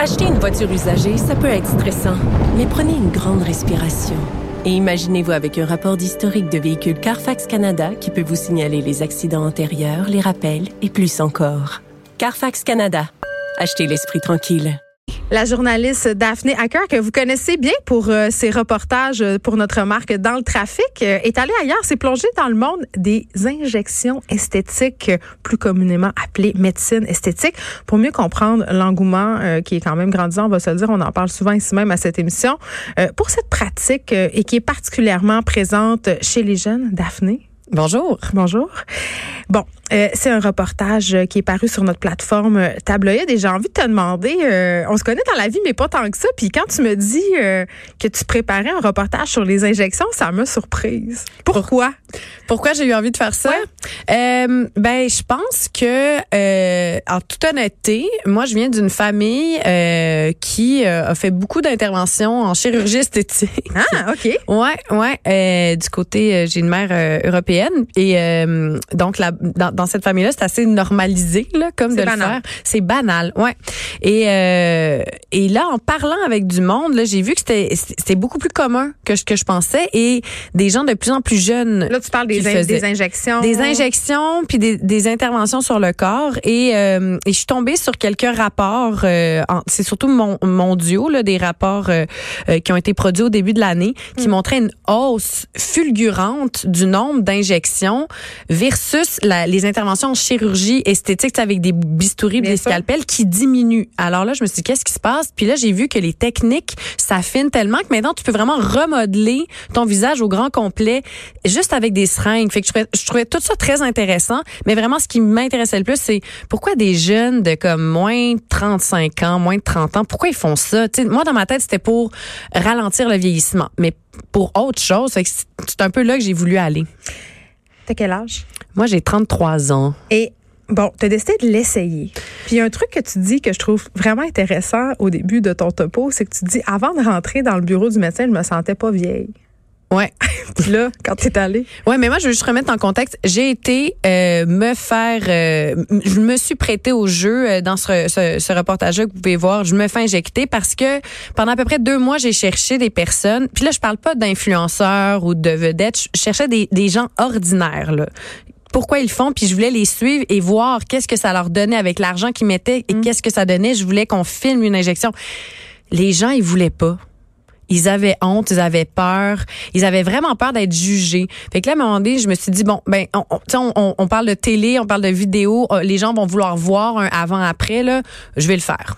Acheter une voiture usagée, ça peut être stressant, mais prenez une grande respiration. Et imaginez-vous avec un rapport d'historique de véhicule Carfax Canada qui peut vous signaler les accidents antérieurs, les rappels et plus encore. Carfax Canada. Achetez l'esprit tranquille. La journaliste Daphné Hacker, que vous connaissez bien pour euh, ses reportages euh, pour notre marque Dans le trafic, euh, est allée ailleurs, s'est plongée dans le monde des injections esthétiques, plus communément appelées médecine esthétique, pour mieux comprendre l'engouement qui est quand même grandissant, on va se le dire, on en parle souvent ici même à cette émission, pour cette pratique et qui est particulièrement présente chez les jeunes. Daphné? Bonjour. Bonjour. Bon, euh, c'est un reportage euh, qui est paru sur notre plateforme euh, Tabloïd et j'ai envie de te demander, on se connaît dans la vie, mais pas tant que ça. Puis quand tu me dis que tu préparais un reportage sur les injections, ça m'a surprise. Pourquoi? Pourquoi j'ai eu envie de faire ça? ben, je pense que, en toute honnêteté, moi, je viens d'une famille qui a fait beaucoup d'interventions en chirurgie esthétique. Ah, OK. ouais, ouais. du côté, j'ai une mère européenne et donc la dans, dans cette famille-là, c'est assez normalisé là, comme de le faire. C'est banal, ouais. Et euh, et là, en parlant avec du monde, là, j'ai vu que c'était c'était beaucoup plus commun que ce que je pensais et des gens de plus en plus jeunes. Là, tu parles des, des injections, des injections, puis des, des interventions sur le corps. Et, euh, et je suis tombée sur quelques rapports. Euh, c'est surtout mon, mondiaux, là, des rapports euh, euh, qui ont été produits au début de l'année, qui mm. montraient une hausse fulgurante du nombre d'injections versus la, les interventions en chirurgie esthétique avec des bistouris, des scalpels qui diminuent. Alors là, je me suis dit, qu'est-ce qui se passe? Puis là, j'ai vu que les techniques s'affinent tellement que maintenant, tu peux vraiment remodeler ton visage au grand complet juste avec des seringues. Fait que je trouvais, tout ça très intéressant. Mais vraiment, ce qui m'intéressait le plus, c'est pourquoi des jeunes de comme moins de 35 ans, moins de 30 ans, pourquoi ils font ça? moi, dans ma tête, c'était pour ralentir le vieillissement. Mais pour autre chose, c'est un peu là que j'ai voulu aller. T'as quel âge? Moi, j'ai 33 ans. Et Bon, tu as décidé de l'essayer. Puis il y a un truc que tu dis que je trouve vraiment intéressant au début de ton topo, c'est que tu dis avant de rentrer dans le bureau du médecin, je me sentais pas vieille. Ouais. Puis là, quand tu es allé? Ouais, mais moi, je veux juste remettre en contexte. J'ai été euh, me faire. Euh, je me suis prêtée au jeu euh, dans ce, ce, ce reportage-là que vous pouvez voir. Je me fais injecter parce que pendant à peu près deux mois, j'ai cherché des personnes. Puis là, je parle pas d'influenceurs ou de vedettes. Je cherchais des, des gens ordinaires, là pourquoi ils font, puis je voulais les suivre et voir qu'est-ce que ça leur donnait avec l'argent qu'ils mettaient et mm. qu'est-ce que ça donnait. Je voulais qu'on filme une injection. Les gens, ils voulaient pas. Ils avaient honte, ils avaient peur, ils avaient vraiment peur d'être jugés. Fait que là, à un moment donné, je me suis dit bon, ben, on, on, on parle de télé, on parle de vidéo, euh, les gens vont vouloir voir un avant-après là, je vais le faire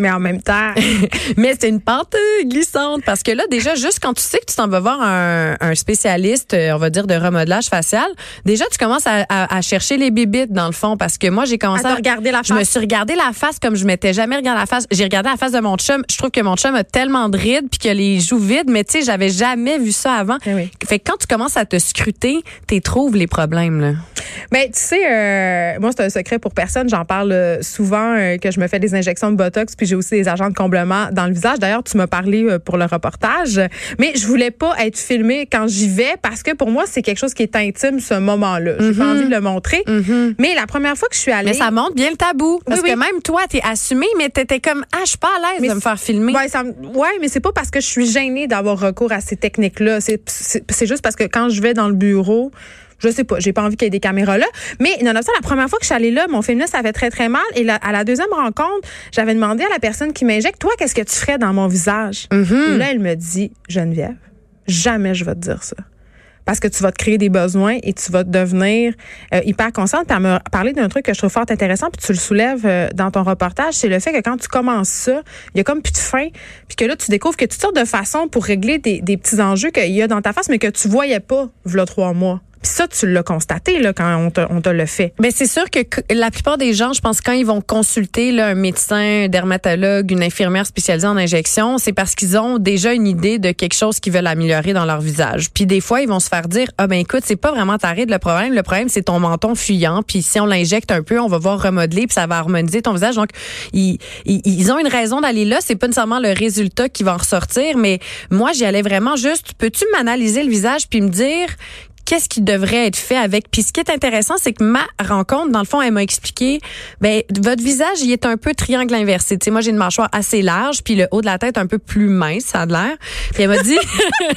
mais en même temps. mais c'est une pente glissante parce que là, déjà, juste quand tu sais que tu t'en vas voir un, un, spécialiste, euh, on va dire, de remodelage facial, déjà, tu commences à, à, chercher les bibites dans le fond parce que moi, j'ai commencé à, regarder la face. Je me suis regardé la face comme je m'étais jamais regardé la face. J'ai regardé la face de mon chum. Je trouve que mon chum a tellement de rides puis a les joues vides, mais tu sais, j'avais jamais vu ça avant. Eh fait que quand tu commences à te scruter, tu trouves les problèmes, là. Ben, tu sais, euh, moi, c'est un secret pour personne. J'en parle euh, souvent que je me fais des injections de Botox puis j'ai aussi des agents de comblement dans le visage. D'ailleurs, tu m'as parlé euh, pour le reportage, mais je voulais pas être filmée quand j'y vais parce que pour moi, c'est quelque chose qui est intime ce moment-là. J'ai pas mhm. envie de le montrer. Mhm. Mais la première fois que je suis allée, mais ça montre bien le tabou parce que même toi, tu es assumée, mais tu étais comme ah, je suis pas à l'aise de me faire filmer. Ouais, ça, ouais, mais c'est pas parce que je suis gênée d'avoir recours à ces techniques-là. C'est juste parce que quand je vais dans le bureau, je sais pas, j'ai pas envie qu'il y ait des caméras là. Mais nonobstant, la première fois que je suis allée là, mon féminin, ça fait très, très mal. Et à la deuxième rencontre, j'avais demandé à la personne qui m'injecte, toi, qu'est-ce que tu ferais dans mon visage? Et là, elle me dit, Geneviève, jamais je vais te dire ça parce que tu vas te créer des besoins et tu vas devenir euh, hyper consciente. Tu me parler d'un truc que je trouve fort intéressant, puis tu le soulèves euh, dans ton reportage, c'est le fait que quand tu commences ça, il y a comme plus de fin, puis que là, tu découvres que toutes sortes de façons pour régler des, des petits enjeux qu'il y a dans ta face, mais que tu voyais pas, voilà trois mois. Puis ça, tu l'as constaté là, quand on te, on te le fait. Mais ben, c'est sûr que la plupart des gens, je pense, quand ils vont consulter là, un médecin, un dermatologue, une infirmière spécialisée en injection, c'est parce qu'ils ont déjà une idée de quelque chose qu'ils veulent améliorer dans leur visage. Puis des fois, ils vont se faire dire, ah ben écoute, c'est pas vraiment ta ride le problème. Le problème, c'est ton menton fuyant. Puis si on l'injecte un peu, on va voir remodeler, puis ça va harmoniser ton visage. Donc, ils, ils, ils ont une raison d'aller là. C'est pas nécessairement le résultat qui va en ressortir, mais moi, j'y allais vraiment juste, peux-tu m'analyser le visage puis me dire qu'est-ce qui devrait être fait avec. Puis ce qui est intéressant, c'est que ma rencontre, dans le fond, elle m'a expliqué, ben votre visage, il est un peu triangle inversé. Tu sais, moi j'ai une mâchoire assez large, puis le haut de la tête un peu plus mince, ça a l'air. Puis elle m'a dit,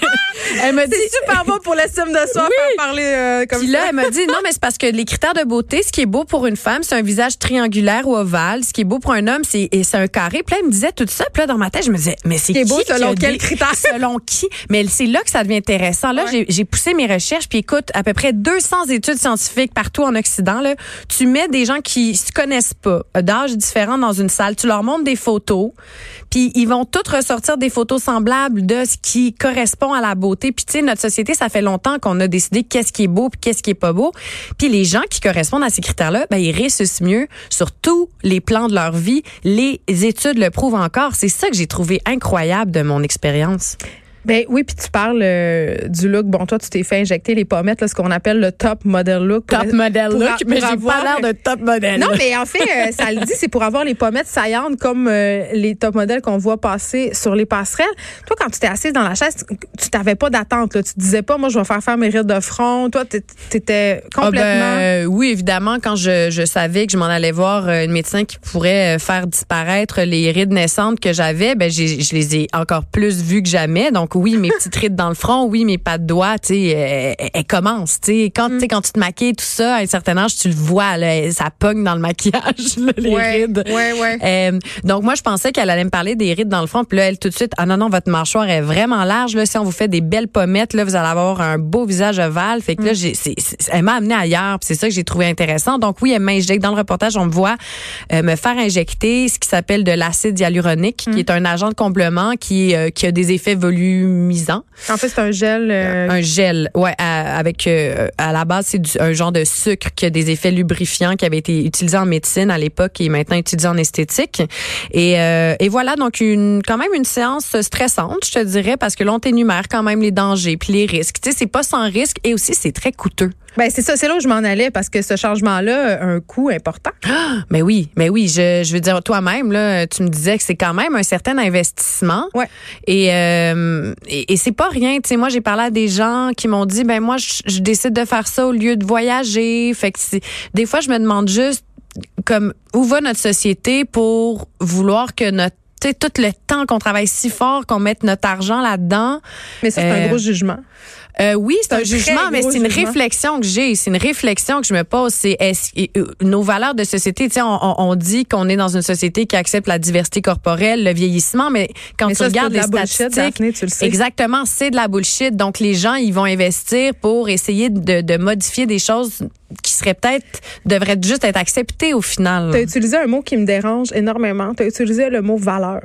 elle m'a dit, c'est super beau pour l'estime de soi, oui. parler euh, comme puis là, elle m'a dit, non, mais c'est parce que les critères de beauté, ce qui est beau pour une femme, c'est un visage triangulaire ou ovale. Ce qui est beau pour un homme, c'est c'est un carré. Puis là, elle me disait tout ça. Puis là, dans ma tête, je me disais, mais c'est qui, beau selon quels critères Selon qui? Mais c'est là que ça devient intéressant. Là, j'ai poussé mes recherches, puis écoute, à peu près 200 études scientifiques partout en Occident. Là, tu mets des gens qui se connaissent pas, d'âge différents dans une salle, tu leur montres des photos, puis ils vont toutes ressortir des photos semblables de ce qui correspond à la beauté. Puis tu sais, notre société, ça fait longtemps qu'on a décidé qu'est-ce qui est beau puis qu'est-ce qui est pas beau. Puis les gens qui correspondent à ces critères-là, ben ils réussissent mieux sur tous les plans de leur vie. Les études le prouvent encore. C'est ça que j'ai trouvé incroyable de mon expérience. Ben oui, puis tu parles euh, du look. Bon, toi, tu t'es fait injecter les pommettes, là, ce qu'on appelle le top model look. Top model look, mais j'ai pas l'air de top model. Non, mais en fait, euh, ça le dit, c'est pour avoir les pommettes saillantes comme euh, les top modèles qu'on voit passer sur les passerelles. Toi, quand tu t'es assise dans la chaise, tu t'avais pas d'attente. Tu te disais pas, moi, je vais faire faire mes rides de front. Toi, tu étais ah, complètement. ben, oui, évidemment, quand je, je savais que je m'en allais voir une médecin qui pourrait faire disparaître les rides naissantes que j'avais, ben, je les ai encore plus vues que jamais. Donc, oui, mes petites rides dans le front, oui, mes pas de doigts, tu sais, elles, elles, commencent, tu sais. Quand, mm. quand tu te maquilles, tout ça, à un certain âge, tu le vois, là, ça pogne dans le maquillage, les rides. Ouais, ouais. Euh, donc, moi, je pensais qu'elle allait me parler des rides dans le front, puis là, elle, tout de suite, ah non, non, votre mâchoire est vraiment large, là. Si on vous fait des belles pommettes, là, vous allez avoir un beau visage ovale. Fait que là, mm. j'ai, elle m'a amené ailleurs, c'est ça que j'ai trouvé intéressant. Donc, oui, elle m'injecte. Dans le reportage, on me voit euh, me faire injecter ce qui s'appelle de l'acide hyaluronique, qui mm. est un agent de complément qui, euh, qui a des effets en fait, c'est un gel. Euh, un gel, ouais, avec euh, à la base c'est un genre de sucre qui a des effets lubrifiants qui avait été utilisé en médecine à l'époque et maintenant utilisé en esthétique. Et, euh, et voilà donc une quand même une séance stressante, je te dirais, parce que l'on t'énumère quand même les dangers puis les risques. Tu sais, c'est pas sans risque et aussi c'est très coûteux. Ben c'est ça, c'est là où je m'en allais parce que ce changement-là a un coût important. mais oui, mais oui, je, je veux dire toi-même là, tu me disais que c'est quand même un certain investissement. Ouais. Et euh, et, c'est pas rien, tu sais moi j'ai parlé à des gens qui m'ont dit ben moi je, décide de faire ça au lieu de voyager. Fait que des fois je me demande juste comme où va notre société pour vouloir que notre tout le temps qu'on travaille si fort, qu'on mette notre argent là-dedans? Mais ça, c'est un euh, gros jugement. Euh, oui, c'est un, jugement, mais c'est une réflexion que j'ai. C'est une réflexion que je me pose. C'est euh, nos valeurs de société. Tu sais, on, on, dit qu'on est dans une société qui accepte la diversité corporelle, le vieillissement, mais quand tu regardes les statistiques, tu le sais. exactement, c'est de la bullshit. Donc les gens, ils vont investir pour essayer de, de modifier des choses qui seraient peut-être devraient juste être acceptées au final. Tu as utilisé un mot qui me dérange énormément. Tu as utilisé le mot valeur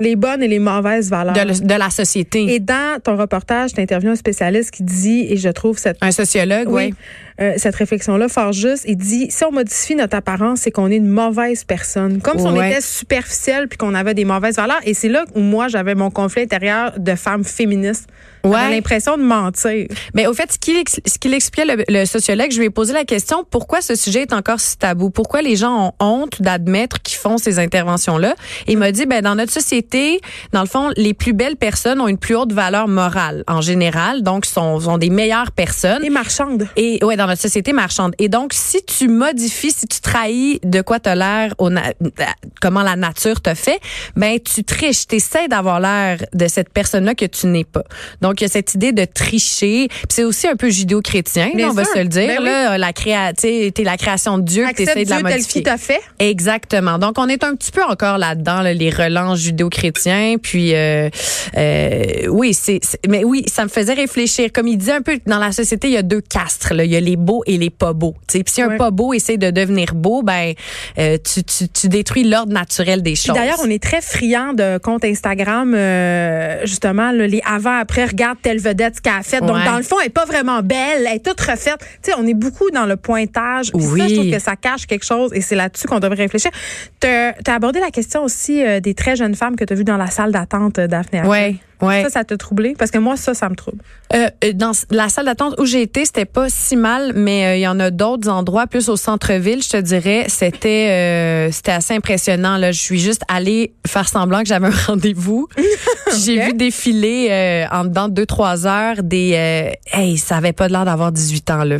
les bonnes et les mauvaises valeurs de, la société. Et dans ton reportage, tu interviews un spécialiste qui dit, et je trouve cette... Un sociologue, oui. Euh, cette réflexion-là fort juste. Il dit, si on modifie notre apparence, c'est qu'on est une mauvaise personne. Comme si on était superficiel puis qu'on avait des mauvaises valeurs. Et c'est là où moi, j'avais mon conflit intérieur de femme féministe. Ouais. l'impression de mentir. Mais au fait, ce qu'il ce qu'il expliquait le, sociologue, je lui ai posé la question pourquoi ce sujet est encore si tabou? Pourquoi les gens ont honte d'admettre qu'ils font ces interventions-là? Il m'a dit ben dans notre société, dans le fond, les plus belles personnes ont une plus haute valeur morale en général, donc sont, sont des meilleures personnes. Et marchandes. Et ouais, dans notre société marchande. Et donc si tu modifies, si tu trahis de quoi t'as l'air, comment la nature te fait, ben tu triches, t'essaies d'avoir l'air de cette personne-là que tu n'es pas. Donc il y a cette idée de tricher. c'est aussi un peu judéo-chrétien, on va se le dire. Ben là, la créa t'es la création de Dieu, tu essaies de la modifier. Tel fait. Exactement. Donc, on est un petit peu encore là-dedans, les relents judéo-chrétiens. Puis, euh, euh, oui, c'est, mais oui, ça me faisait réfléchir. Comme il dit un peu, dans la société, il y a deux castres. Là. Il y a les beaux et les pas beaux. Puis si un pas beau essaie de devenir beau, ben, euh, tu, tu, tu, détruis l'ordre naturel des choses. D'ailleurs, on est très friand de comptes Instagram, euh, justement, les avant-après regarde telle vedette ce qu'elle a fait. Donc, dans le fond, elle n'est pas vraiment belle, elle est toute refaite. Tu sais, on est beaucoup dans le pointage. Oui. Ça, je trouve que ça cache quelque chose et c'est là-dessus qu'on devrait réfléchir. Tu as, abordé la question aussi euh, des très jeunes femmes que tu as vu dans la salle d'attente, Daphné. Ouais, ouais. Ça, ça t'a troublé? Parce que moi, ça, ça me trouble. Euh, euh, dans la salle d'attente où j'ai été, c'était pas si mal, mais euh, il y en a d'autres endroits, plus au centre-ville, je te dirais, c'était c'était assez impressionnant. Là, je suis juste allée faire semblant que j'avais un rendez-vous. J'ai vu défiler en dedans de deux trois heures des, hey, ça avait pas l'air d'avoir 18 ans là.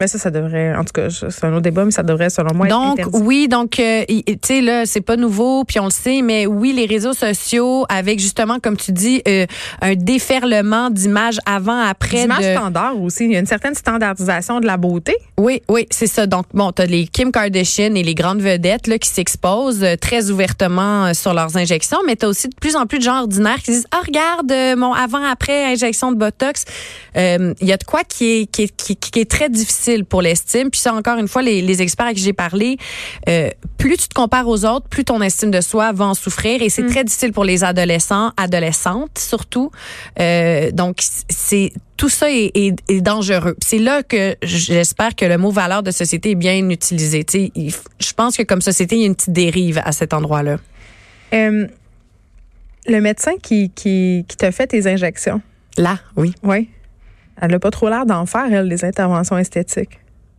Mais ça, ça devrait, en tout cas, c'est un autre débat, mais ça devrait, selon moi, donc, être oui, donc, euh, tu sais, là, c'est pas nouveau, puis on le sait, mais oui, les réseaux sociaux, avec justement, comme tu dis, euh, un déferlement d'images avant-après. D'images de... standards aussi. Il y a une certaine standardisation de la beauté. Oui, oui, c'est ça. Donc, bon, t'as les Kim Kardashian et les grandes vedettes là, qui s'exposent euh, très ouvertement sur leurs injections, mais t'as aussi de plus en plus de gens ordinaires qui disent, ah, regarde, mon avant-après injection de Botox. Il y a de quoi qui est, qui est, qui, qui est très difficile pour l'estime. Puis ça, encore une fois, les, les experts à qui j'ai parlé, euh, plus tu te compares aux autres, plus ton estime de soi va en souffrir. Et c'est mm. très difficile pour les adolescents, adolescentes surtout. Euh, donc, c'est tout ça est, est, dangereux. C'est là que j'espère que le mot valeur de société est bien utilisé. je pense que comme société, il y a une petite dérive à cet endroit-là. Euh, le médecin qui, qui, qui t'a fait tes injections. Là, oui. Oui. Elle n'a pas trop l'air d'en faire, elle, des interventions esthétiques.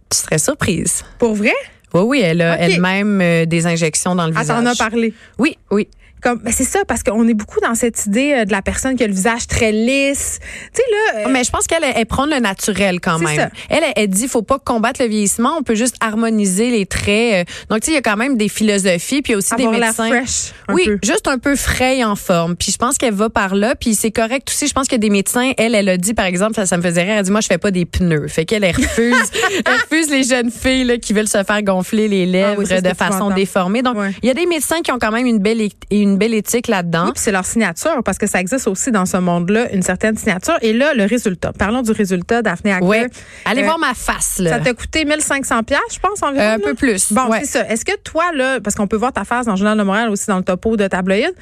Tu serais surprise. Pour vrai? Oui, oui, elle a elle-même euh, des injections dans le visage. Elle t'en a parlé? Oui, oui. Comme, ben c'est ça, parce qu'on est beaucoup dans cette idée euh, de la personne qui a le visage très lisse. Tu sais, là. Euh, mais je pense qu'elle elle prend le naturel quand même. Ça. Elle, elle, dit, faut pas combattre le vieillissement, on peut juste harmoniser les traits. Euh. Donc, tu sais, il y a quand même des philosophies, puis aussi Avoir des médecins. fresh, oui, juste un peu frais en forme. Puis je pense qu'elle va par là, puis c'est correct aussi. Je pense que des médecins, elle, elle a dit, par exemple, ça, ça me faisait rire, elle dit, moi, je fais pas des pneus. Fait qu'elle refuse, elle refuse les jeunes filles là, qui veulent se faire gonfler les lèvres ah oui, ça, de façon déformée. Donc, il y a des médecins qui ont quand même une belle, une belle éthique là-dedans oui, c'est leur signature parce que ça existe aussi dans ce monde-là, une certaine signature. Et là, le résultat. Parlons du résultat, Daphné Hacker. Oui. Allez euh, voir ma face, là. Ça t'a coûté 1500 pièces, je pense, environ. un peu plus. Bon, c'est ça. Est-ce que toi, là, parce qu'on peut voir ta face dans le Journal de Montréal aussi dans le topo de tabloïd,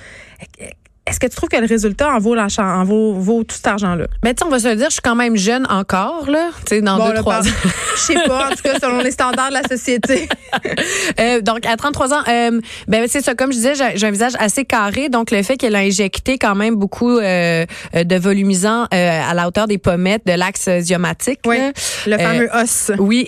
est-ce que tu trouves que le résultat en vaut, en vaut, vaut tout cet argent-là? Mais tu on va se le dire, je suis quand même jeune encore, là, tu sais, dans deux, trois ans. Je sais pas, en tout cas, selon les standards de la société. euh, donc, à 33 ans, euh, ben c'est ça, comme je disais, j'ai un visage assez carré, donc le fait qu'elle a injecté quand même beaucoup euh, de volumisant euh, à la hauteur des pommettes de l'axe zyomatique. Oui, le fameux os. Oui,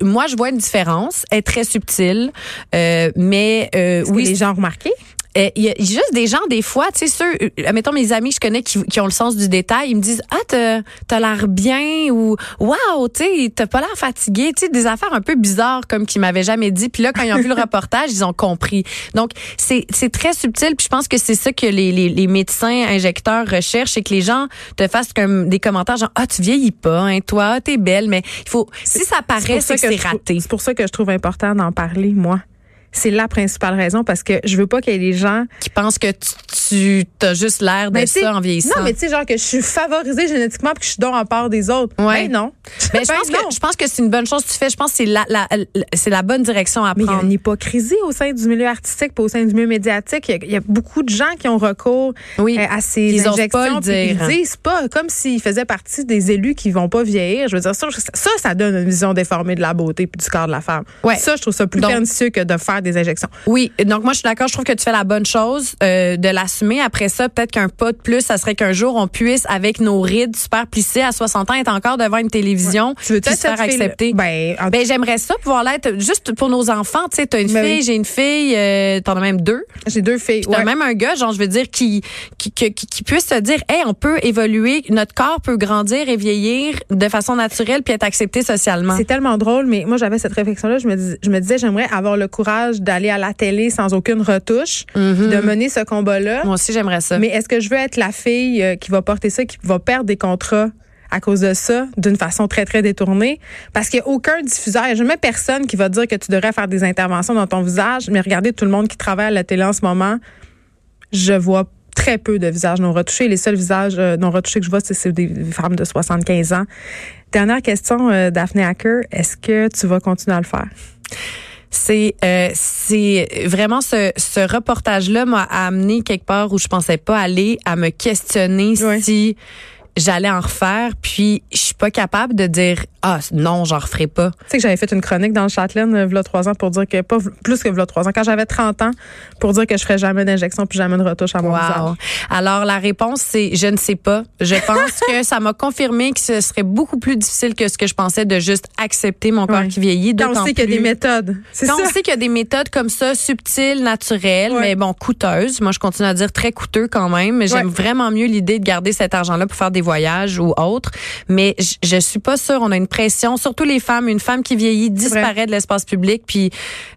moi, je vois une différence. Elle est très subtile, mais oui. les gens ont remarqué? Euh, il y a juste des gens, des fois, tu sais, ceux, euh, mettons mes amis que je connais qui, qui ont le sens du détail, ils me disent, ah, t'as, t'as l'air bien ou, waouh, tu sais, t'as pas l'air fatigué, tu sais, des affaires un peu bizarres comme qu'ils m'avaient jamais dit. Puis là, quand ils ont vu le reportage, ils ont compris. Donc, c'est, c'est très subtil. Puis je pense que c'est ça que les, les, les, médecins injecteurs recherchent, c'est que les gens te fassent comme des commentaires genre, ah, tu vieillis pas, hein, toi, t'es belle. Mais il faut, si ça paraît, c'est que, c'est raté. C'est pour ça que je trouve important d'en parler, moi c'est la principale raison parce que je veux pas qu'il y ait des gens qui pensent que tu, tu as juste l'air de ça en vieillissant. Non, mais tu sais genre que je suis favorisée génétiquement puis que je suis donc en part des autres. Ouais. Ben non. Ben, je, ben pense que, je pense que c'est une bonne chose que tu fais. Je pense que c'est la, la, c'est la bonne direction à prendre. Mais il y a une hypocrisie au sein du milieu artistique puis au sein du milieu médiatique. Il y a, beaucoup de gens qui ont recours oui. Euh, à ces ils injections. Pas dire. Ils disent pas comme s'ils faisaient partie des élus qui vont pas vieillir. Je veux dire ça, ça, ça donne une vision déformée de la beauté puis du corps de la femme. Ouais. Ça, je trouve ça plus pernicieux que de faire des injections. Oui, donc moi je suis d'accord, je trouve que tu fais la bonne chose euh, de l'assumer. Après ça, peut-être qu'un pas de plus, ça serait qu'un jour on puisse avec nos rides super plissées à 60 ans être encore devant une télévision, tu veux faire accepter? Ben, ben j'aimerais ça pouvoir l'être juste pour nos enfants, tu sais, t'as une ben fille, j'ai une fille, euh, t'en as même deux. J'ai deux filles. T'as même un gars, genre je veux dire qui qui, qui qui puisse se dire, hey, on peut évoluer, notre corps peut grandir et vieillir de façon naturelle puis être accepté socialement. C'est tellement drôle, mais moi j'avais cette réflexion là, je me je me disais j'aimerais avoir le courage d'aller à la télé sans aucune retouche, mhm. de mener ce combat-là. Moi aussi, j'aimerais ça. Mais est-ce que je veux être la fille euh, qui va porter ça, qui va perdre des contrats à cause de ça, d'une façon très, très détournée? Parce qu'il n'y a aucun diffuseur, il n'y a jamais personne qui va dire que tu devrais faire des interventions dans ton visage. Mais regardez tout le monde qui travaille à la télé en ce moment. Je vois très peu de visages non retouchés. Les seuls visages euh, non retouchés que je vois, c'est des femmes de 75 ans. Dernière question, euh, Daphne Hacker. Est-ce que tu vas continuer à le faire? C'est euh, c'est vraiment ce, ce reportage là m'a amené quelque part où je pensais pas aller à me questionner si j'allais en refaire, puis je suis pas capable de dire ah non, j'en referai pas. Tu sais que j'avais fait une chronique dans le Châtelaine euh, v'là trois ans pour dire que pas plus que v'là trois ans quand j'avais 30 ans pour dire que je ferais jamais d'injection puis jamais de retouche à mon visage. Wow. Alors la réponse c'est je ne sais pas. Je pense que ça m'a confirmé que ce serait beaucoup plus difficile que ce que je pensais de juste accepter mon corps Ouais. qui vieillit. Quand on sait qu'il y a des méthodes. C'est ça. Quand on sait qu'il y a des méthodes comme ça, subtiles, naturelles, Ouais. mais bon, coûteuses. Moi, je continue à dire très coûteux quand même. Mais j'aime Ouais. vraiment mieux l'idée de garder cet argent-là pour faire des voyages ou autre. Mais je, je suis pas sûre. On a une pression, surtout les femmes. Une femme qui vieillit disparaît de l'espace public. Puis,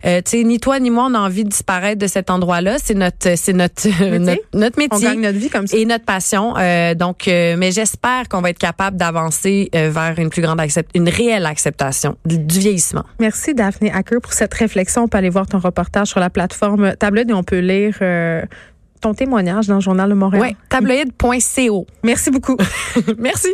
euh, tu sais, ni toi ni moi, on a envie de disparaître de cet endroit-là. C'est notre, c'est notre, notre, notre On métier gagne notre vie comme ça. et notre passion. Euh, donc, euh, mais j'espère qu'on va être capable d'avancer vers une plus grande accept, une réelle acceptation du vieillissement. Merci Daphné Hacker pour cette réflexion. On peut aller voir ton reportage sur la plateforme Tableau et on peut lire ton témoignage dans le journal de Montréal. Ouais, tabloïd.co. Merci beaucoup. Merci.